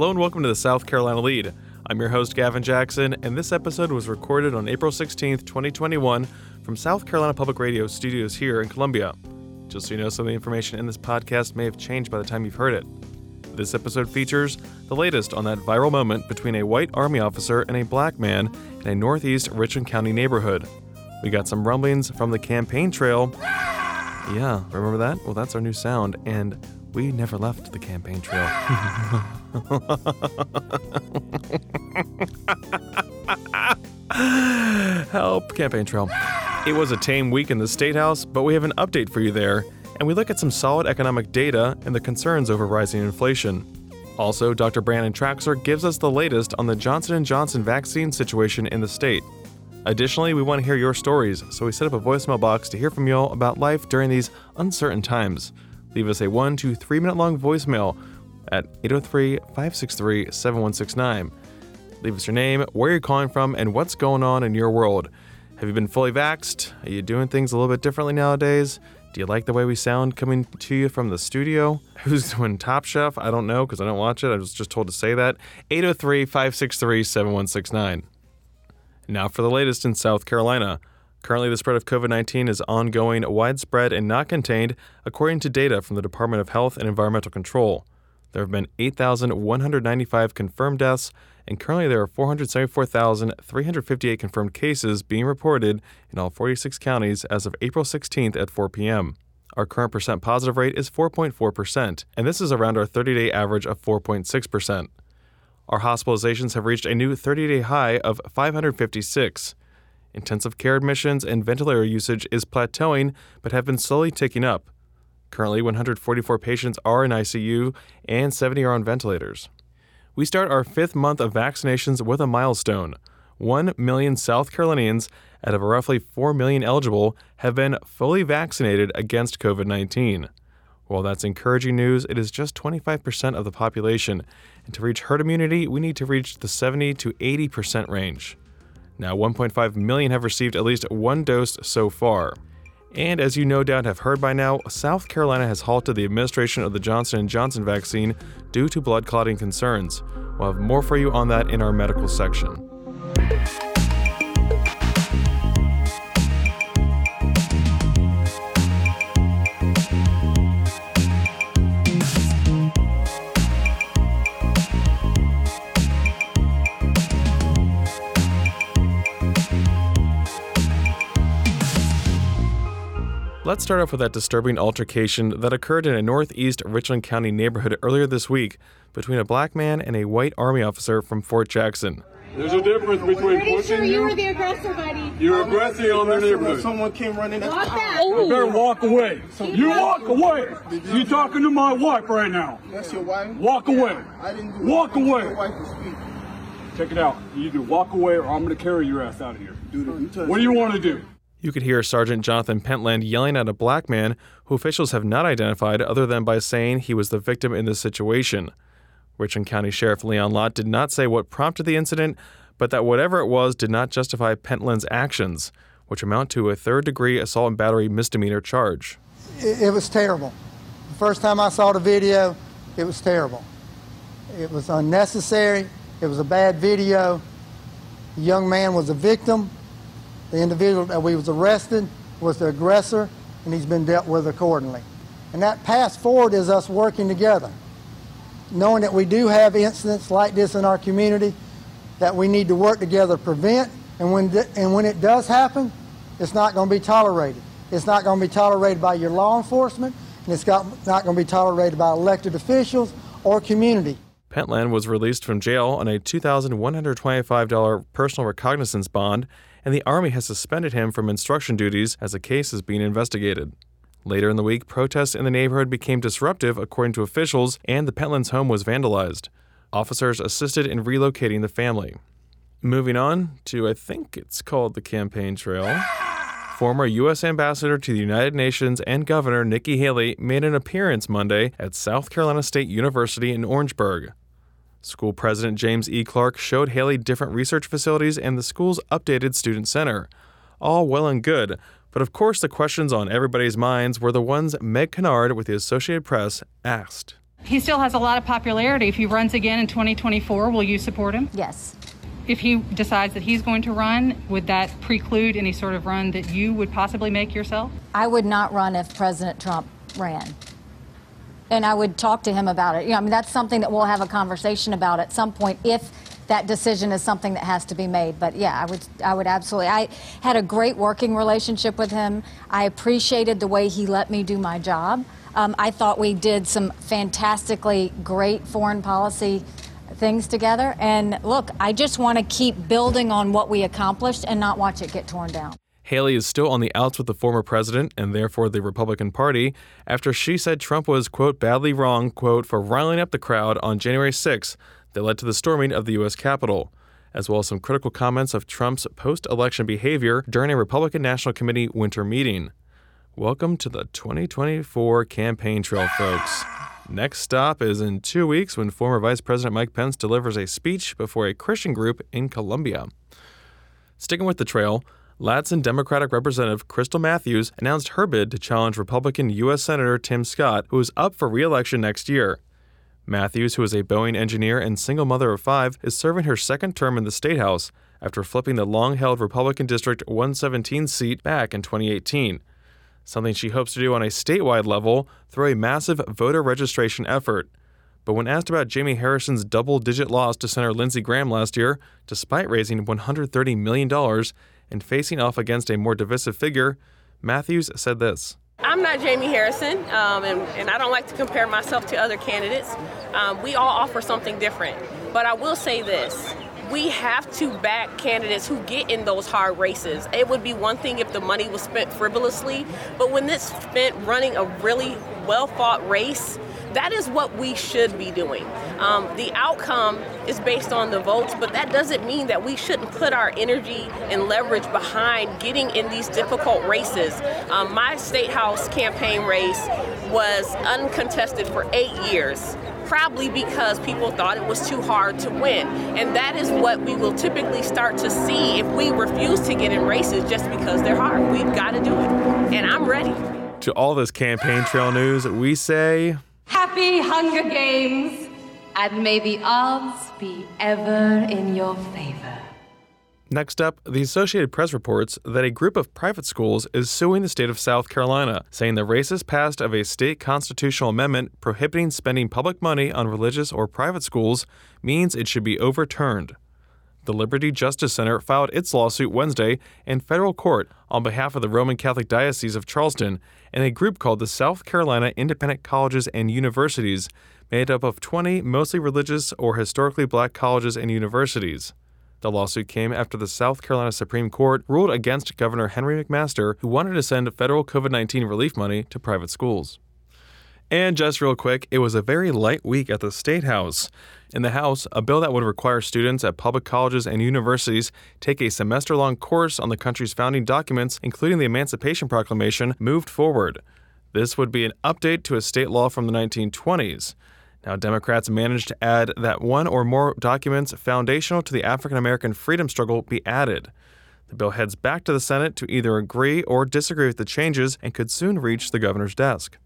Hello and welcome to the South Carolina Lede. I'm your host, Gavin Jackson, and this episode was recorded on April 16th, 2021, from South Carolina Public Radio studios here in Columbia. Just so you know, some of the information in this podcast may have changed by the time you've heard it. This episode features the latest on that viral moment between a white Army officer and a black man in a northeast Richland County neighborhood. We got some rumblings from the campaign trail. Yeah, remember that? Well, that's our new sound, and we never left the campaign trail. Help, campaign trail. It was a tame week in the State House, but we have an update for you there, and we look at some solid economic data and the concerns over rising inflation. Also, Dr. Brannon Traxler gives us the latest on the Johnson & Johnson vaccine situation in the state. Additionally, we want to hear your stories, so we set up a voicemail box to hear from y'all about life during these uncertain times. Leave us a one to three minute long voicemail at 803 563 7169. Leave us your name, where you're calling from, and what's going on in your world. Have you been fully vaxxed? Are you doing things a little bit differently nowadays? Do you like the way we sound coming to you from the studio? Who's doing Top Chef? I don't know because I don't watch it. I was just told to say that. 803 563 7169. Now for the latest in South Carolina. Currently, the spread of COVID 19 is ongoing, widespread, and not contained, according to data from the Department of Health and Environmental Control. There have been 8,195 confirmed deaths, and currently there are 474,358 confirmed cases being reported in all 46 counties as of April 16th at 4 p.m. Our current percent positive rate is 4.4%, and this is around our 30 day average of 4.6%. Our hospitalizations have reached a new 30 day high of 556. Intensive care admissions and ventilator usage is plateauing but have been slowly ticking up. Currently, 144 patients are in ICU and 70 are on ventilators. We start our fifth month of vaccinations with a milestone. 1 million South Carolinians out of roughly 4 million eligible have been fully vaccinated against COVID 19. While that's encouraging news, it is just 25% of the population, and to reach herd immunity, we need to reach the 70 to 80% range. Now, 1.5 million have received at least one dose so far. And as you no doubt have heard by now, South Carolina has halted the administration of the Johnson & Johnson vaccine due to blood clotting concerns. We'll have more for you on that in our medical section. Let's start off with that disturbing altercation that occurred in a northeast Richland County neighborhood earlier this week between a black man and a white Army officer from Fort Jackson. There's a difference between Pretty pushing sure you you. were the aggressor, buddy. You're aggressive on their neighborhood. Someone came running at Walk the back. Oh. You better walk away. You walk away. You're talking to my wife right now. That's your wife? Walk away. I didn't do Walk anything away. Your wife to speak. Check it out. You either walk away or I'm going to carry your ass out of here. Dude, if you touch What do you want to do? You could hear Sergeant Jonathan Pentland yelling at a black man who officials have not identified other than by saying he was the victim in this situation. Richland County Sheriff Leon Lott did not say what prompted the incident, but that whatever it was did not justify Pentland's actions, which amount to a third degree assault and battery misdemeanor charge. it, it was terrible. The first time I saw the video, it was terrible. It was unnecessary. It was a bad video. The young man was a victim. The individual that we was arrested was the aggressor, and he's been dealt with accordingly. And that path forward is us working together, knowing that we do have incidents like this in our community that we need to work together to prevent. And when, and when it does happen, it's not going to be tolerated. It's not going to be tolerated by your law enforcement, and it's got, not going to be tolerated by elected officials or community. Pentland was released from jail on a $2,125 personal recognizance bond, and the Army has suspended him from instruction duties as the case is being investigated. Later in the week, protests in the neighborhood became disruptive, according to officials, and the Pentland's home was vandalized. Officers assisted in relocating the family. Moving on to, I think it's called the campaign trail. Former U.S. Ambassador to the United Nations and Governor Nikki Haley made an appearance Monday at South Carolina State University in Orangeburg. School President James E. Clark showed Haley different research facilities and the school's updated student center. All well and good, but of course the questions on everybody's minds were the ones Meg Kinnard with the Associated Press asked. He still has a lot of popularity. If he runs again in 2024, will you support him? Yes. If he decides that he's going to run, would that preclude any sort of run that you would possibly make yourself? I would not run if President Trump ran. And I would talk to him about it. You know, I mean, that's something that we'll have a conversation about at some point if that decision is something that has to be made. But yeah, I would, I would absolutely. I had a great working relationship with him. I appreciated the way he let me do my job. Um, I thought we did some fantastically great foreign policy things together. And look, I just want to keep building on what we accomplished and not watch it get torn down. Haley is still on the outs with the former president and therefore the Republican Party after she said Trump was, quote, badly wrong, quote, for riling up the crowd on January 6th that led to the storming of the U.S. Capitol, as well as some critical comments of Trump's post election behavior during a Republican National Committee winter meeting. Welcome to the 2024 campaign trail, folks. Next stop is in two weeks when former Vice President Mike Pence delivers a speech before a Christian group in Columbia. Sticking with the trail, Ladson Democratic Representative Krystle Matthews announced her bid to challenge Republican U.S. Senator Tim Scott, who is up for re election next year. Matthews, who is a Boeing engineer and single mother of five, is serving her second term in the State House after flipping the long held Republican District 117 seat back in 2018. Something she hopes to do on a statewide level through a massive voter registration effort. But when asked about Jamie Harrison's double digit loss to Senator Lindsey Graham last year, despite raising $130 million and facing off against a more divisive figure, Matthews said this. I'm not Jamie Harrison, um, and, and, I don't like to compare myself to other candidates. Um, we all offer something different. But I will say this we have to back candidates who get in those hard races. It would be one thing if the money was spent frivolously, but when it's spent running a really well fought race, that is what we should be doing. Um, the outcome is based on the votes, but that doesn't mean that we shouldn't put our energy and leverage behind getting in these difficult races. Um, my state house campaign race was uncontested for eight years probably because people thought it was too hard to win. And that is what we will typically start to see if we refuse to get in races just because they're hard. We've got to do it. And I'm ready. To all this campaign trail news, we say Happy Hunger Games, and may the odds be ever in your favor. Next up, the Associated Press reports that a group of private schools is suing the state of South Carolina, saying the racist past of a state constitutional amendment prohibiting spending public money on religious or private schools means it should be overturned. The Liberty Justice Center filed its lawsuit Wednesday in federal court on behalf of the Roman Catholic Diocese of Charleston and a group called the South Carolina Independent Colleges and Universities, made up of 20 mostly religious or historically black colleges and universities. The lawsuit came after the South Carolina Supreme Court ruled against Governor Henry McMaster, who wanted to send federal COVID 19 relief money to private schools. And just real quick, it was a very light week at the State House. In the House, a bill that would require students at public colleges and universities take a semester long course on the country's founding documents, including the Emancipation Proclamation, moved forward. This would be an update to a state law from the 1920s. Now, Democrats managed to add that one or more documents foundational to the African American freedom struggle be added. The bill heads back to the Senate to either agree or disagree with the changes and could soon reach the governor's desk.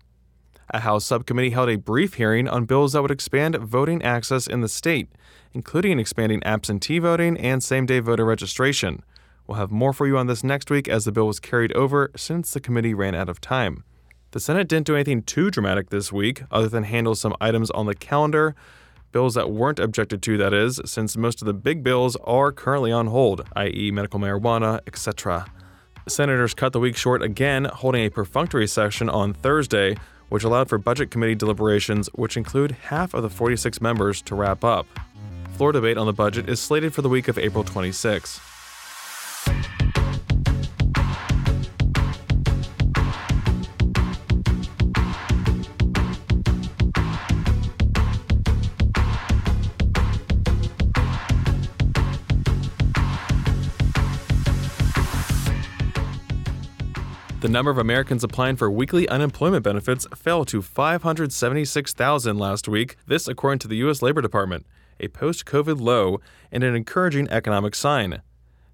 A House subcommittee held a brief hearing on bills that would expand voting access in the state, including expanding absentee voting and same day voter registration. We'll have more for you on this next week as the bill was carried over since the committee ran out of time. The Senate didn't do anything too dramatic this week, other than handle some items on the calendar. Bills that weren't objected to, that is, since most of the big bills are currently on hold, i.e., medical marijuana, etc. Senators cut the week short again, holding a perfunctory session on Thursday, which allowed for Budget Committee deliberations, which include half of the 46 members, to wrap up. Floor debate on the budget is slated for the week of April 26. The number of Americans applying for weekly unemployment benefits fell to 576,000 last week, this according to the U.S. Labor Department, a post COVID low and an encouraging economic sign.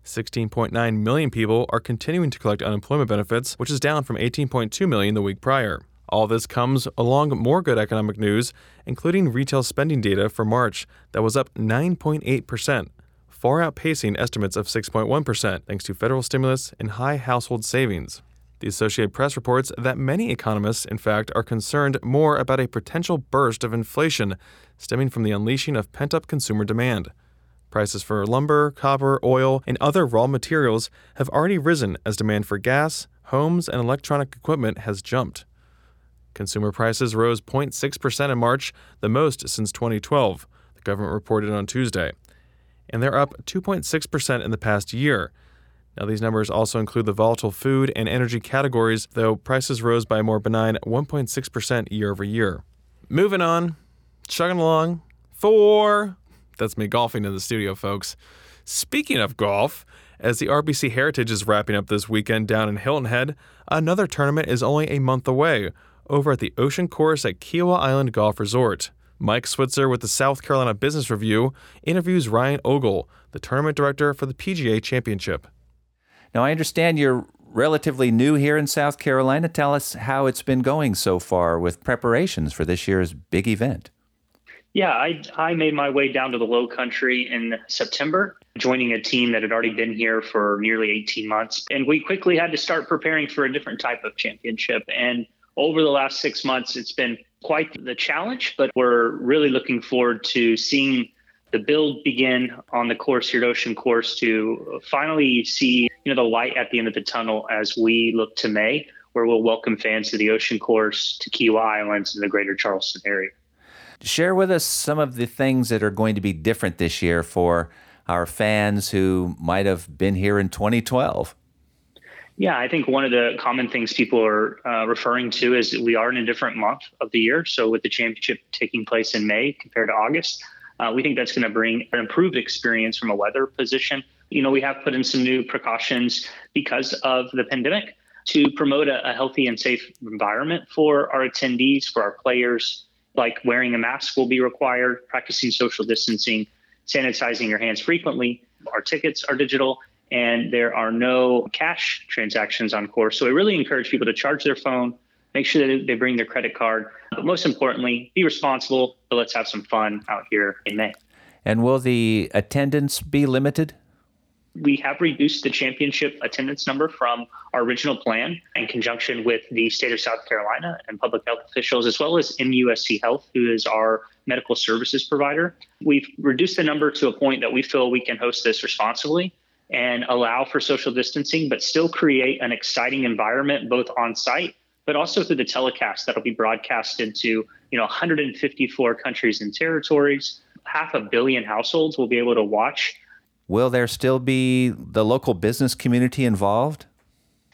16.9 million people are continuing to collect unemployment benefits, which is down from 18.2 million the week prior. All this comes along more good economic news, including retail spending data for March that was up 9.8%, far outpacing estimates of 6.1%, thanks to federal stimulus and high household savings. The Associated Press reports that many economists, in fact, are concerned more about a potential burst of inflation stemming from the unleashing of pent up consumer demand. Prices for lumber, copper, oil, and other raw materials have already risen as demand for gas, homes, and electronic equipment has jumped. Consumer prices rose 0.6% in March, the most since 2012, the government reported on Tuesday. And they're up 2.6% in the past year. Now, these numbers also include the volatile food and energy categories, though prices rose by a more benign 1.6% year over year. Moving on, chugging along, four. That's me golfing in the studio, folks. Speaking of golf, as the RBC Heritage is wrapping up this weekend down in Hilton Head, another tournament is only a month away over at the Ocean Course at Kiawah Island Golf Resort. Mike Switzer with the South Carolina Business Review interviews Ryan Ogle, the tournament director for the PGA Championship. Now, I understand you're relatively new here in South Carolina. Tell us how it's been going so far with preparations for this year's big event. Yeah, I, I made my way down to the low country in September, joining a team that had already been here for nearly 18 months. And we quickly had to start preparing for a different type of championship. And over the last six months, it's been quite the challenge, but we're really looking forward to seeing the build begin on the course here at Ocean Course to finally see you know the light at the end of the tunnel as we look to May, where we'll welcome fans to the Ocean Course, to Kiawah Islands, and the Greater Charleston area. Share with us some of the things that are going to be different this year for our fans who might have been here in 2012. Yeah, I think one of the common things people are uh, referring to is that we are in a different month of the year. So, with the championship taking place in May compared to August, uh, we think that's going to bring an improved experience from a weather position. You know, we have put in some new precautions because of the pandemic to promote a, a healthy and safe environment for our attendees, for our players. Like wearing a mask will be required, practicing social distancing, sanitizing your hands frequently. Our tickets are digital, and there are no cash transactions on course. So I really encourage people to charge their phone, make sure that they bring their credit card, but most importantly, be responsible, but let's have some fun out here in May. And will the attendance be limited? We have reduced the championship attendance number from our original plan in conjunction with the state of South Carolina and public health officials, as well as MUSC Health, who is our medical services provider. We've reduced the number to a point that we feel we can host this responsibly and allow for social distancing, but still create an exciting environment both on site but also through the telecast that'll be broadcasted to you know 154 countries and territories. Half a billion households will be able to watch. Will there still be the local business community involved?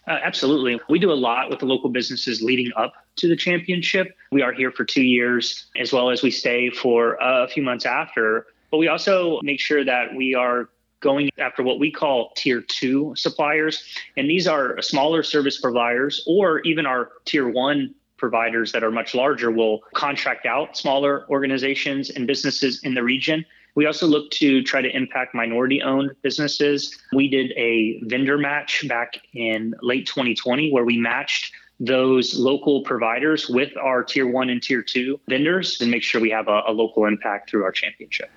Uh, absolutely. We do a lot with the local businesses leading up to the championship. We are here for two years, as well as we stay for a few months after. But we also make sure that we are going after what we call tier two suppliers. And these are smaller service providers or even our tier one providers that are much larger will contract out smaller organizations and businesses in the region. We also look to try to impact minority owned businesses. We did a vendor match back in late 2020 where we matched those local providers with our tier one and tier two vendors and make sure we have a, a local impact through our championship.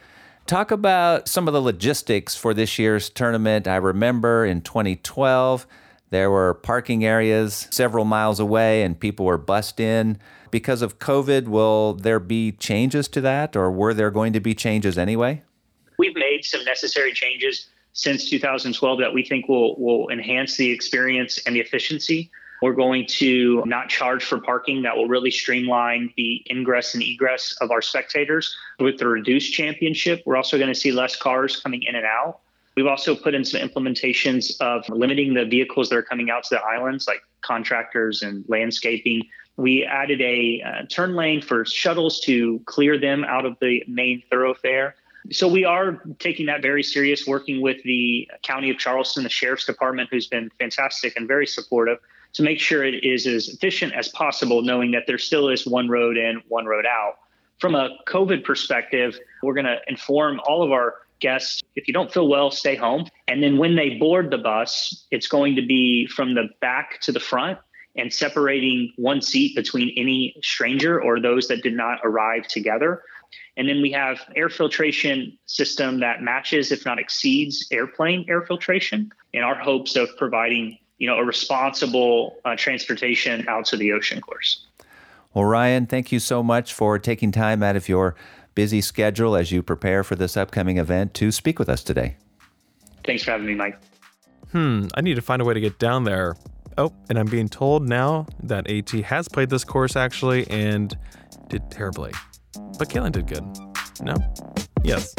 Talk about some of the logistics for this year's tournament. I remember in 2012, there were parking areas several miles away and people were bussed in. Because of COVID, will there be changes to that or were there going to be changes anyway? We've made some necessary changes since 2012 that we think will, will enhance the experience and the efficiency we're going to not charge for parking. That will really streamline the ingress and egress of our spectators. With the reduced championship, we're also going to see less cars coming in and out. We've also put in some implementations of limiting the vehicles that are coming out to the islands, like contractors and landscaping. We added a uh, turn lane for shuttles to clear them out of the main thoroughfare. So we are taking that very serious, working with the County of Charleston, the Sheriff's Department, who's been fantastic and very supportive to make sure it is as efficient as possible, knowing that there still is one road in, one road out. From a COVID perspective, we're going to inform all of our guests if you don't feel well, stay home. And then when they board the bus, it's going to be from the back to the front. and separating one seat between any stranger or those that did not arrive together. And then we have air filtration system that matches, if not exceeds, airplane air filtration in our hopes of providing you know a responsible uh, transportation out to the ocean course. Well, Ryan, thank you so much for taking time out of your busy schedule as you prepare for this upcoming event to speak with us today. Thanks for having me, Mike. Hmm, I need to find a way to get down there. Oh, and I'm being told now that AT has played this course actually and did terribly. But Caitlin did good. No? Yes.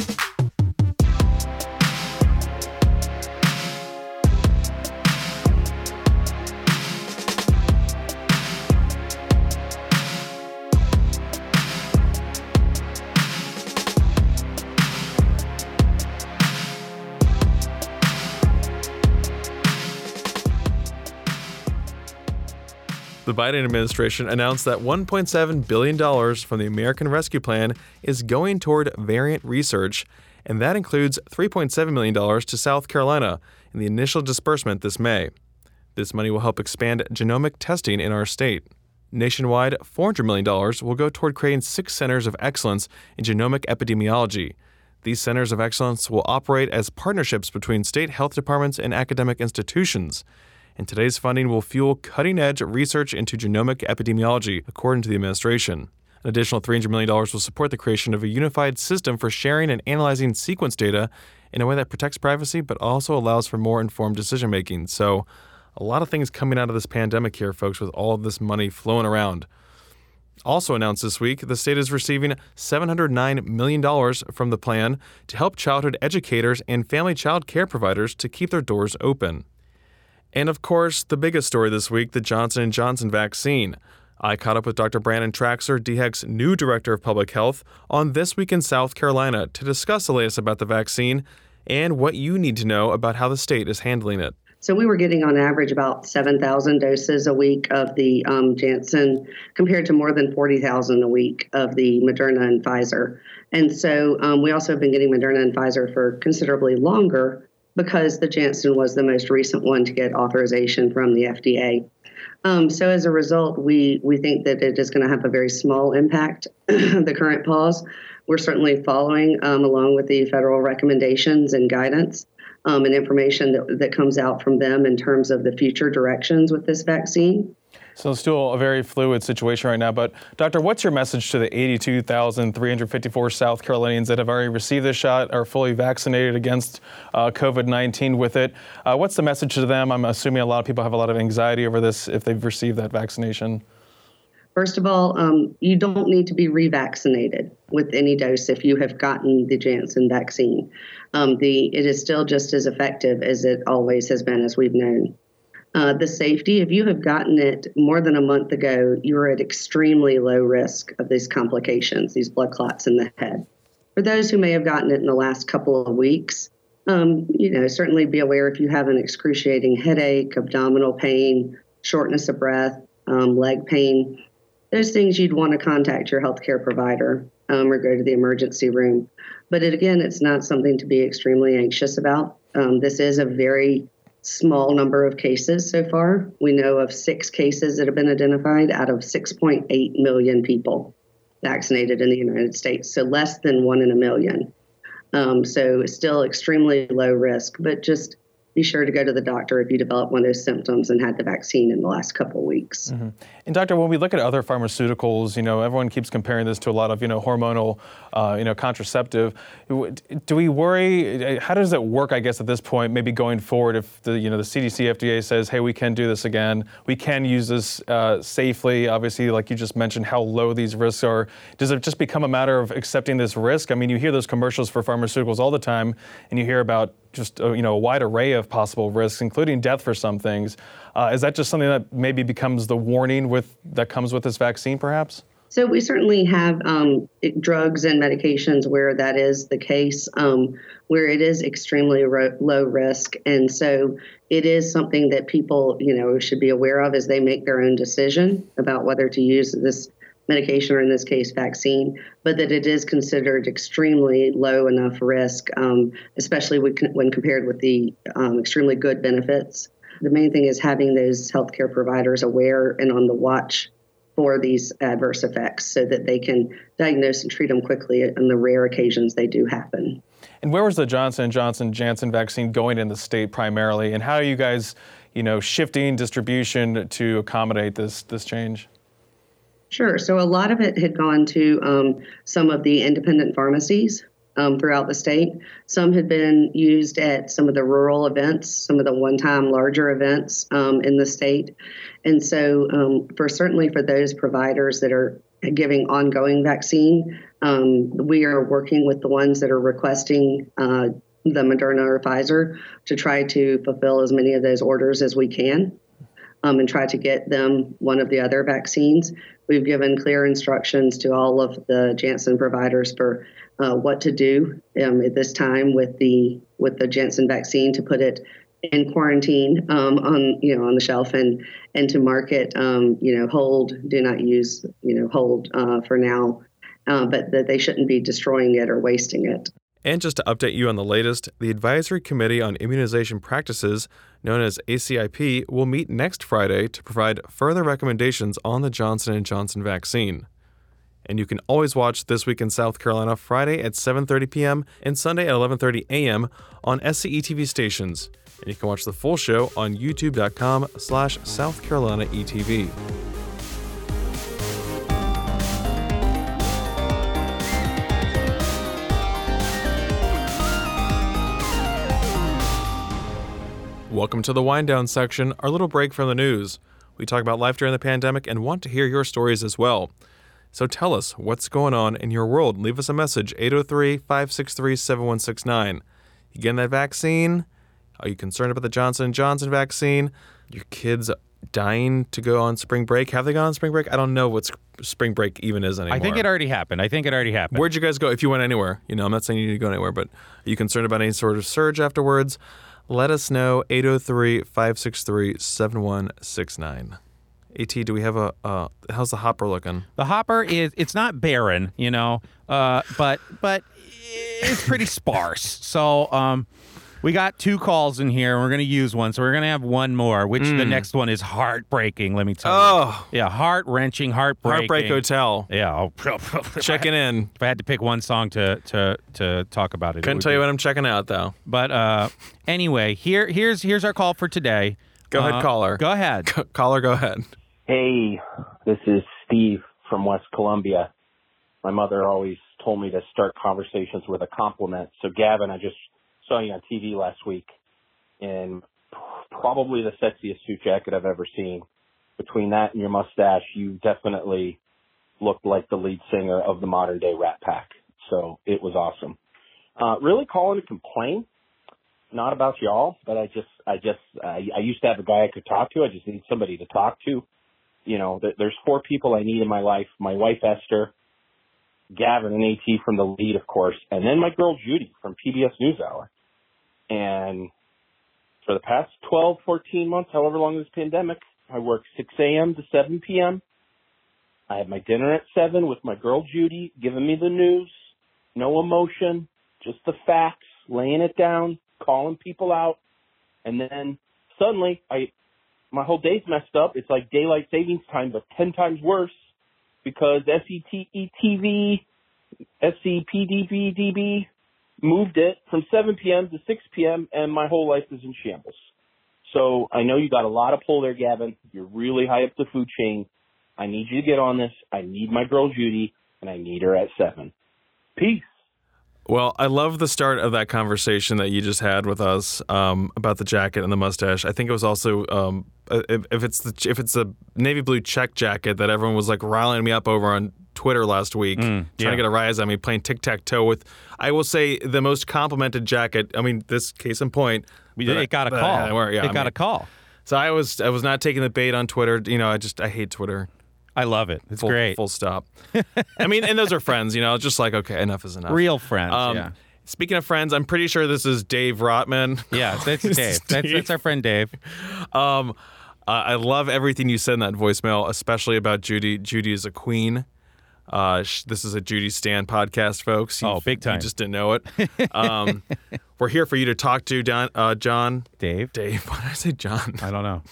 The Biden administration announced that $1.7 billion from the American Rescue Plan is going toward variant research, and that includes $3.7 million to South Carolina in the initial disbursement this May. This money will help expand genomic testing in our state. Nationwide, $400 million will go toward creating six centers of excellence in genomic epidemiology. These centers of excellence will operate as partnerships between state health departments and academic institutions and today's funding will fuel cutting edge research into genomic epidemiology, according to the administration. An additional $300 million will support the creation of a unified system for sharing and analyzing sequence data in a way that protects privacy but also allows for more informed decision making. So, a lot of things coming out of this pandemic here, folks, with all of this money flowing around. Also announced this week, the state is receiving $709 million from the plan to help childhood educators and family child care providers to keep their doors open. And of course, the biggest story this week, the Johnson & Johnson vaccine. I caught up with Dr. Brannon Traxler, DHEC's new Director of Public Health, on This Week in South Carolina to discuss the latest about the vaccine and what you need to know about how the state is handling it. So we were getting on average about 7,000 doses a week of the um, Janssen compared to more than 40,000 a week of the Moderna and Pfizer. And so um, we also have been getting Moderna and Pfizer for considerably longer because the Janssen was the most recent one to get authorization from the FDA. Um, so as a result, we we think that it is going to have a very small impact. the current pause, we're certainly following um, along with the federal recommendations and guidance um, and information that, that comes out from them in terms of the future directions with this vaccine. So it's still a very fluid situation right now. But, Doctor, what's your message to the 82,354 South Carolinians that have already received the shot, are fully vaccinated against uh, COVID 19 with it? Uh, what's the message to them? I'm assuming a lot of people have a lot of anxiety over this if they've received that vaccination. First of all, um, you don't need to be revaccinated with any dose if you have gotten the Janssen vaccine. Um, the it is still just as effective as it always has been, as we've known. Uh, the safety, if you have gotten it more than a month ago, you're at extremely low risk of these complications, these blood clots in the head. For those who may have gotten it in the last couple of weeks, um, you know, certainly be aware if you have an excruciating headache, abdominal pain, shortness of breath, um, leg pain, those things you'd want to contact your healthcare provider um, or go to the emergency room. But it, again, it's not something to be extremely anxious about. Um, this is a very small number of cases so far. We know of six cases that have been identified out of 6.8 million people vaccinated in the United States, so less than one in a million. Um, so still extremely low risk, but just be sure to go to the doctor if you develop one of those symptoms and had the vaccine in the last couple of weeks. Mm-hmm. And doctor, when we look at other pharmaceuticals, you know, everyone keeps comparing this to a lot of, you know, hormonal, uh, you know, contraceptive. Do we worry? How does it work? I guess at this point, maybe going forward, if the, you know, the CDC, FDA says, hey, we can do this again, we can use this uh, safely. Obviously, like you just mentioned, how low these risks are. Does it just become a matter of accepting this risk? I mean, you hear those commercials for pharmaceuticals all the time, and you hear about just a, you know a wide array of possible risks, including death for some things. Uh, is that just something that maybe becomes the warning with that comes with this vaccine, perhaps? So we certainly have um, drugs and medications where that is the case, um, where it is extremely ro- low risk, and so it is something that people, you know, should be aware of as they make their own decision about whether to use this medication or in this case vaccine, but that it is considered extremely low enough risk, um, especially when, compared with the um, extremely good benefits the main thing is having those healthcare providers aware and on the watch for these adverse effects so that they can diagnose and treat them quickly on the rare occasions they do happen. And where was the Johnson & Johnson Janssen vaccine going in the state primarily and how are you guys, you know, shifting distribution to accommodate this this change? Sure. So a lot of it had gone to um, some of the independent pharmacies um, throughout the state. Some had been used at some of the rural events, some of the one-time larger events um, in the state, and so um, for certainly for those providers that are giving ongoing vaccine, um, we are working with the ones that are requesting. Uh, the Moderna or Pfizer to try to fulfill as many of those orders as we can. Um, and try to get them one of the other vaccines. We've given clear instructions to all of the Janssen providers for uh, what to do um, at this time with the with the Janssen vaccine to put it in quarantine um, on you know on the shelf and and to market um, you know hold do not use you know hold uh, for now, uh, but that they shouldn't be destroying it or wasting it. And just to update you on the latest, the Advisory Committee on Immunization Practices, known as ACIP, will meet next Friday to provide further recommendations on the Johnson & Johnson vaccine. And you can always watch This Week in South Carolina Friday at 7:30 p.m. and Sunday at 11:30 a.m. on SCE TV stations. And you can watch the full show on youtube.com slash South Carolina ETV. Welcome to the wind down section, our little break from the news. We talk about life during the pandemic and want to hear your stories as well. So tell us what's going on in your world. Leave us a message 803 563 7169. You getting that vaccine? Are you concerned about the Johnson Johnson vaccine? Your kids dying to go on spring break? Have they gone on spring break? I don't know what spring break even is anymore. I think it already happened. I think it already happened. Where'd you guys go? If you went anywhere, you know, I'm not saying you need to go anywhere, but are you concerned about any sort of surge afterwards? Let us know 803 563 7169. At, do we have a? Uh, how's the hopper looking? The hopper is it's not barren, you know, uh, but but it's pretty sparse. So um, we got two calls in here, and we're gonna use one. So we're gonna have one more, which the Mm. next one is heartbreaking. Let me tell you. Oh. you. Yeah, heart wrenching, heartbreaking. Heartbreak Hotel. Yeah, oh, Checking in. If I had to pick one song to to to talk about it, it Couldn't would tell you be- what I'm checking out though. But uh, anyway, here here's here's our call for today. Go ahead, Uh, caller. Go ahead. caller, go ahead. Hey, this is Steve from West Columbia. My mother always told me to start conversations with a compliment. So, Gavin, I just saw you on TV last week in probably the sexiest suit jacket I've ever seen. Between that and your mustache, you definitely looked like the Lede singer of the modern day Rat Pack. So it was awesome. Uh, really calling to complain, not about y'all, but I just, I just, I, I used to have a guy I could talk to. I just need somebody to talk to. You know, th- there's four people I need in my life. My wife Esther, Gavin and AT from the lead, of course, and then my girl Judy from PBS NewsHour. And for the past 12, 14 months, however long this pandemic, I work 6 a.m. to 7 p.m. I have my dinner at 7 with my girl Judy, giving me the news, no emotion, just the facts, laying it down, calling people out. And then suddenly I, my whole day's messed up. It's like daylight savings time, but 10 times worse because SETETV, SCPDBDB moved it from 7 p.m. to 6 p.m. and my whole life is in shambles. So I know you got a lot of pull there, Gavin. You're really high up the food chain. I need you to get on this. I need my girl Judy, and I need her at seven. Peace. Well, I love the start of that conversation that you just had with us um, about the jacket and the mustache. I think it was also um, if, if it's the if it's a navy blue check jacket that everyone was like riling me up over on Twitter last week, trying yeah. to get a rise on me playing tic tac toe with. I will say the most complimented jacket. I mean, this case in point. We did- it got a call. Yeah, It I got mean- a call. So I was I was not taking the bait on Twitter. You know, I just I hate Twitter. I love it. It's full, great. Full stop. I mean, and those are friends. You know, just like okay, enough is enough. Real friends, Um, yeah. Speaking of friends, I'm pretty sure this is Dave Rotman. Yeah, that's This Dave. That's, that's our friend Dave. Um, uh, I love everything you said in that voicemail, especially about Judy. Judy is a queen. Uh, sh- this is a Judy Stan podcast, folks. You- Oh, big time. You just didn't know it. Um, we're here for you to talk to, Don, uh, John. Dave. Dave. Why did I say John? I don't know.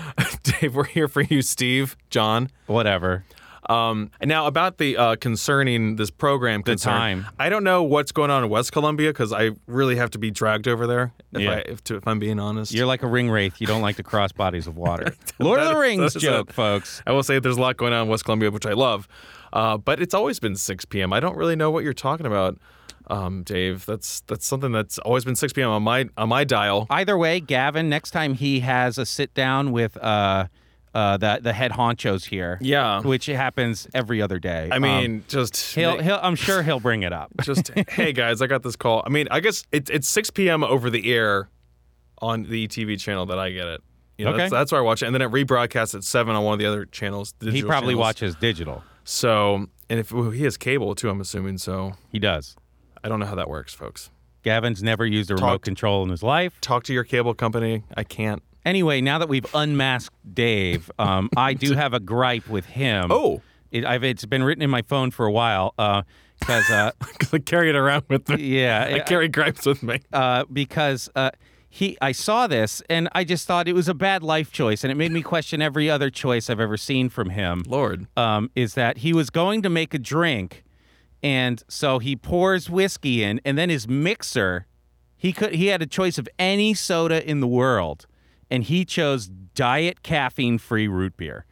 Dave, we're here for you, Steve, John. Whatever. Um, and now about the uh, concerning this program. The concern, time. I don't know what's going on in West Columbia because I really have to be dragged over there. If, Yeah. I, if, to, if I'm being honest, You're like a ring wraith. You don't like to cross bodies of water. Lord of the Rings joke, it. folks. I will say there's a lot going on in West Columbia, which I love. Uh, but it's always been 6 p.m. I don't really know what you're talking about, um, Dave. That's that's something that's always been 6 p.m. on my on my dial. Either way, Gavin, next time he has a sit down with uh, uh, the the head honchos here, Yeah. which happens every other day. I um, mean, just he'll, he'll I'm sure he'll bring it up. just hey guys, I got this call. I mean, I guess it's it's 6 p.m. over the air on the TV channel that I get it. You know, Okay. that's, that's where I watch it, and then it rebroadcasts at seven on one of the other channels. he probably channels. watches digital. So, and if well, he has cable too, I'm assuming. So He does. I don't know how that works, folks. Gavin's never used a remote Talk- control in his life. Talk to your cable company. I can't. Anyway, now that we've unmasked Dave, um, I do have a gripe with him. Oh. it, I've, it's been written in my phone for a while because, uh, I carry it around with me. yeah, I carry gripes with me. uh, because uh, he, I saw this and I just thought it was a bad life choice, and it made me question every other choice I've ever seen from him. Lord. um, is that he was going to make a drink, and so he pours whiskey in, and then his mixer, he could he had a choice of any soda in the world, and he chose diet caffeine free root beer.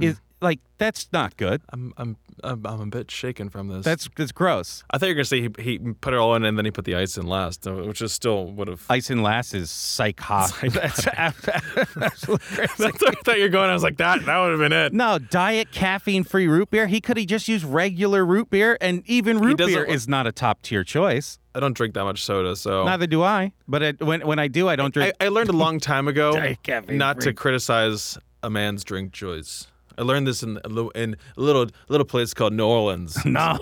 Is like that's not good. I'm I'm I'm, I'm a bit shaken from this. That's that's gross. I thought you were gonna say he, he put it all in and then he put the ice in last, uh, which is still would have. Ice in last is psychotic. That's absolutely crazy. That's where I thought you were going. I was like that. That would have been it. No, diet caffeine free root beer. He could have just used regular root beer, and even root beer is not a top tier choice. I don't drink that much soda, so Neither do I. But it, when when I do, I don't drink. I, I learned a long time ago not to criticize a man's drink choice. I learned this in a little, in a little little place called New Orleans. no.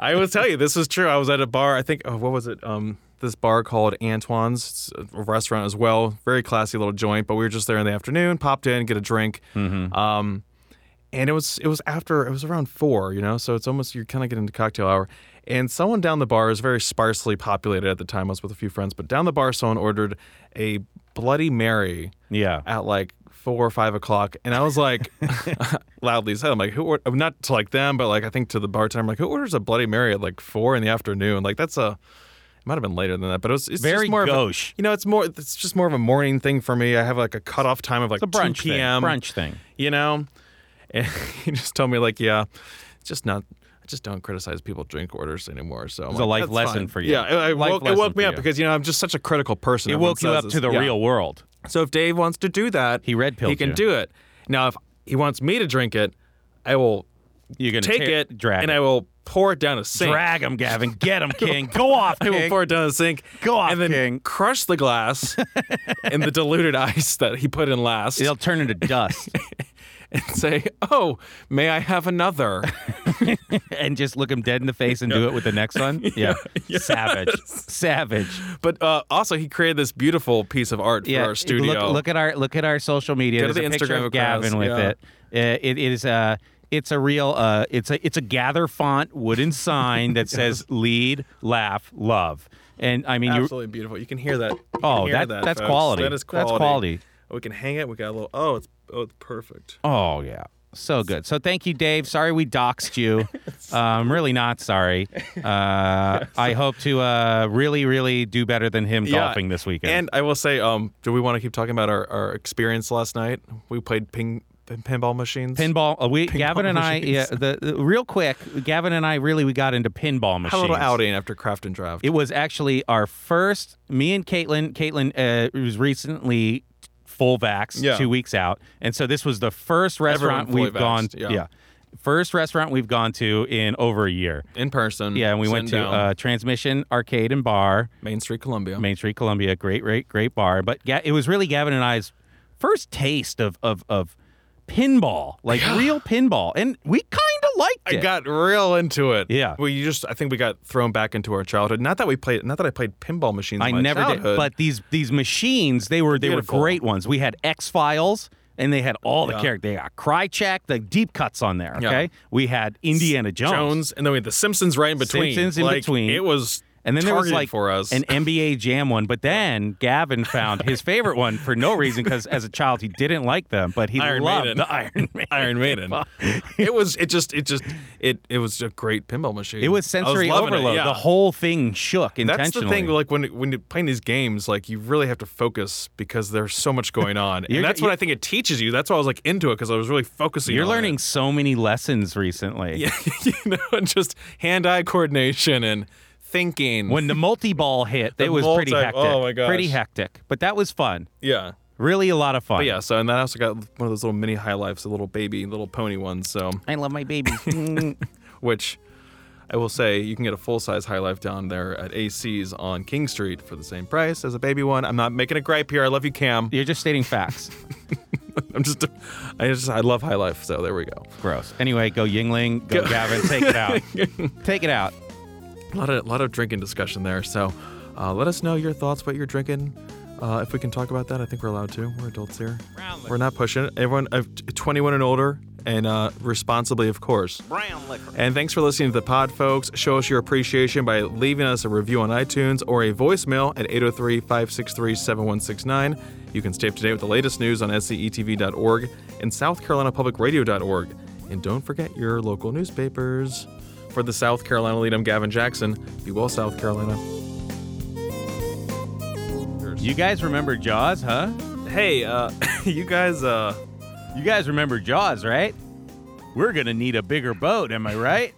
I will tell you, this is true. I was at a bar. I think, oh, what was it? Um, this bar called Antoine's, it's a restaurant as well. Very classy little joint. But we were just there in the afternoon. Popped in, get a drink. Um, and it was it was after it was around four, you know. So it's almost you're kind of getting into cocktail hour. And someone down the bar is very sparsely populated at the time. I was with a few friends, but down the bar, someone ordered a Bloody Mary yeah. at like four or five o'clock, and I was like, loudly said, "I'm like, who? Or- not to like them, but like I think to the bartender, I'm like, who orders a Bloody Mary at like four in the afternoon? Like that's a." It might have been later than that, but it was it's Very just more gauche. Of a, you know, it's more. It's just more of a morning thing for me. I have like a cutoff time of like It's brunch 2 p.m. thing. Brunch thing. You know, and he just told me like, yeah, it's just not. I just don't criticize people drink orders anymore. So It's like, a life lesson fine." for you. Yeah, it, it woke, it woke me up you. because you know I'm just such a critical person. It woke you up this. to the Yeah. real world. So if Dave wants to do that, He red pilled he can you. do it. Now, if he wants me to drink it, I will You're gonna take ta- it drag and. I will pour it down a sink. drag him, Gavin. Get him, King. Go off, I will pour it down a sink. Go off, and then King. crush the glass in the diluted ice that he put in last, It'll turn into dust, and say, "Oh, may I have another?" and just look him dead in the face and do it with the next one. Yeah, savage, savage. but uh, also, he created this beautiful piece of art yeah, for our studio. Look, look at our look at our social media. Go to the Instagram of Gavin with yeah. it. Uh, it. It is a it's a real uh it's a it's a gather font wooden sign that says lead laugh love and I mean you Absolutely beautiful. You can hear that. You Oh, hear that- that that's folks. quality. That is That's quality. We can hang it. We got a little. Oh, it's oh, it's perfect. oh yeah so good so thank you Dave sorry we doxed you I'm um really not sorry uh I hope to uh really really do better than him Yeah, golfing this weekend And I will say, um, do we want to keep talking about our, our experience last night? We played ping pin, pinball machines. Pinball. Uh, we Gavin and I. Yeah. The, the- real quick. Gavin and I really we got into pinball machines. Had a little outing after craft and draft. It was actually our first. Me and Caitlin. Caitlin uh, was recently full vax, Yeah. two weeks out, and so this was the first restaurant we've gone. vaxxed, yeah. First restaurant we've gone to in over a year. in person. Yeah, and we went to uh, Transmission Arcade and Bar, Main Street, Columbia. Main Street, Columbia. Great, great, great bar. But yeah, it was really Gavin and I's first taste of of of pinball, like real pinball, and we kind of liked I got real into it. Yeah. We just I think we got thrown back into our childhood. Not that we played. Not that I played pinball machines. I never childhood. did. But these these machines, they were they Beautiful. were great ones. We had X Files. And they had all the Yeah. characters. They got Krycek, the deep cuts on there. Yeah. Okay, we had Indiana Jones. Jones, and then we had the Simpsons right in between. Simpsons in Like, between. It was And then there was like for us. an NBA Jam one, but then Gavin found his favorite one for no reason because as a child he didn't like them, but he Iron loved Maiden. the Iron Maiden. Iron Maiden. it was. It just. It just. It. It was a great pinball machine. It was sensory it, overload. yeah. The whole thing shook intentionally. That's the thing. Like when when you're playing these games, like you really have to focus because there's so much going on, and that's what I think it teaches you. That's why I was like into it because I was really focusing. You're learning it. so many lessons recently. Yeah, you know, and just hand-eye coordination and thinking. When the multi-ball hit, it was pretty hectic. oh my gosh. Pretty hectic. But that was fun. yeah. Really a lot of fun. But yeah, so and then I also got one of those little mini high lifes, the little baby, little pony ones. So I love my baby. Mm. which I will say you can get a full size high life down there at AC's on King Street for the same price as a baby one. I'm not making a gripe here. I love you, Cam. You're just stating facts. I'm just, I just, I love high life. So there we go. Gross. Anyway, go Yuengling, go Gavin, take it out. take it out. A lot of, lot of drinking discussion there. So uh, let us know your thoughts, what you're drinking. Uh, if we can talk about that, I think we're allowed to. We're adults here. Brown We're not pushing it. Everyone, uh, 21 and older, and uh, responsibly, of course. Brown liquor. And thanks for listening to the pod, folks. Show us your appreciation by leaving us a review on iTunes or a voicemail at 803 563 7169. You can stay up to date with the latest news on scetv.org and southcarolinapublicradio.org. And don't forget your local newspapers. For the South Carolina Lede, I'm Gavin Jackson. Be well, South Carolina. You guys remember Jaws, huh? Hey, uh, you guys, uh, You guys remember Jaws, right? We're gonna need a bigger boat, am I right?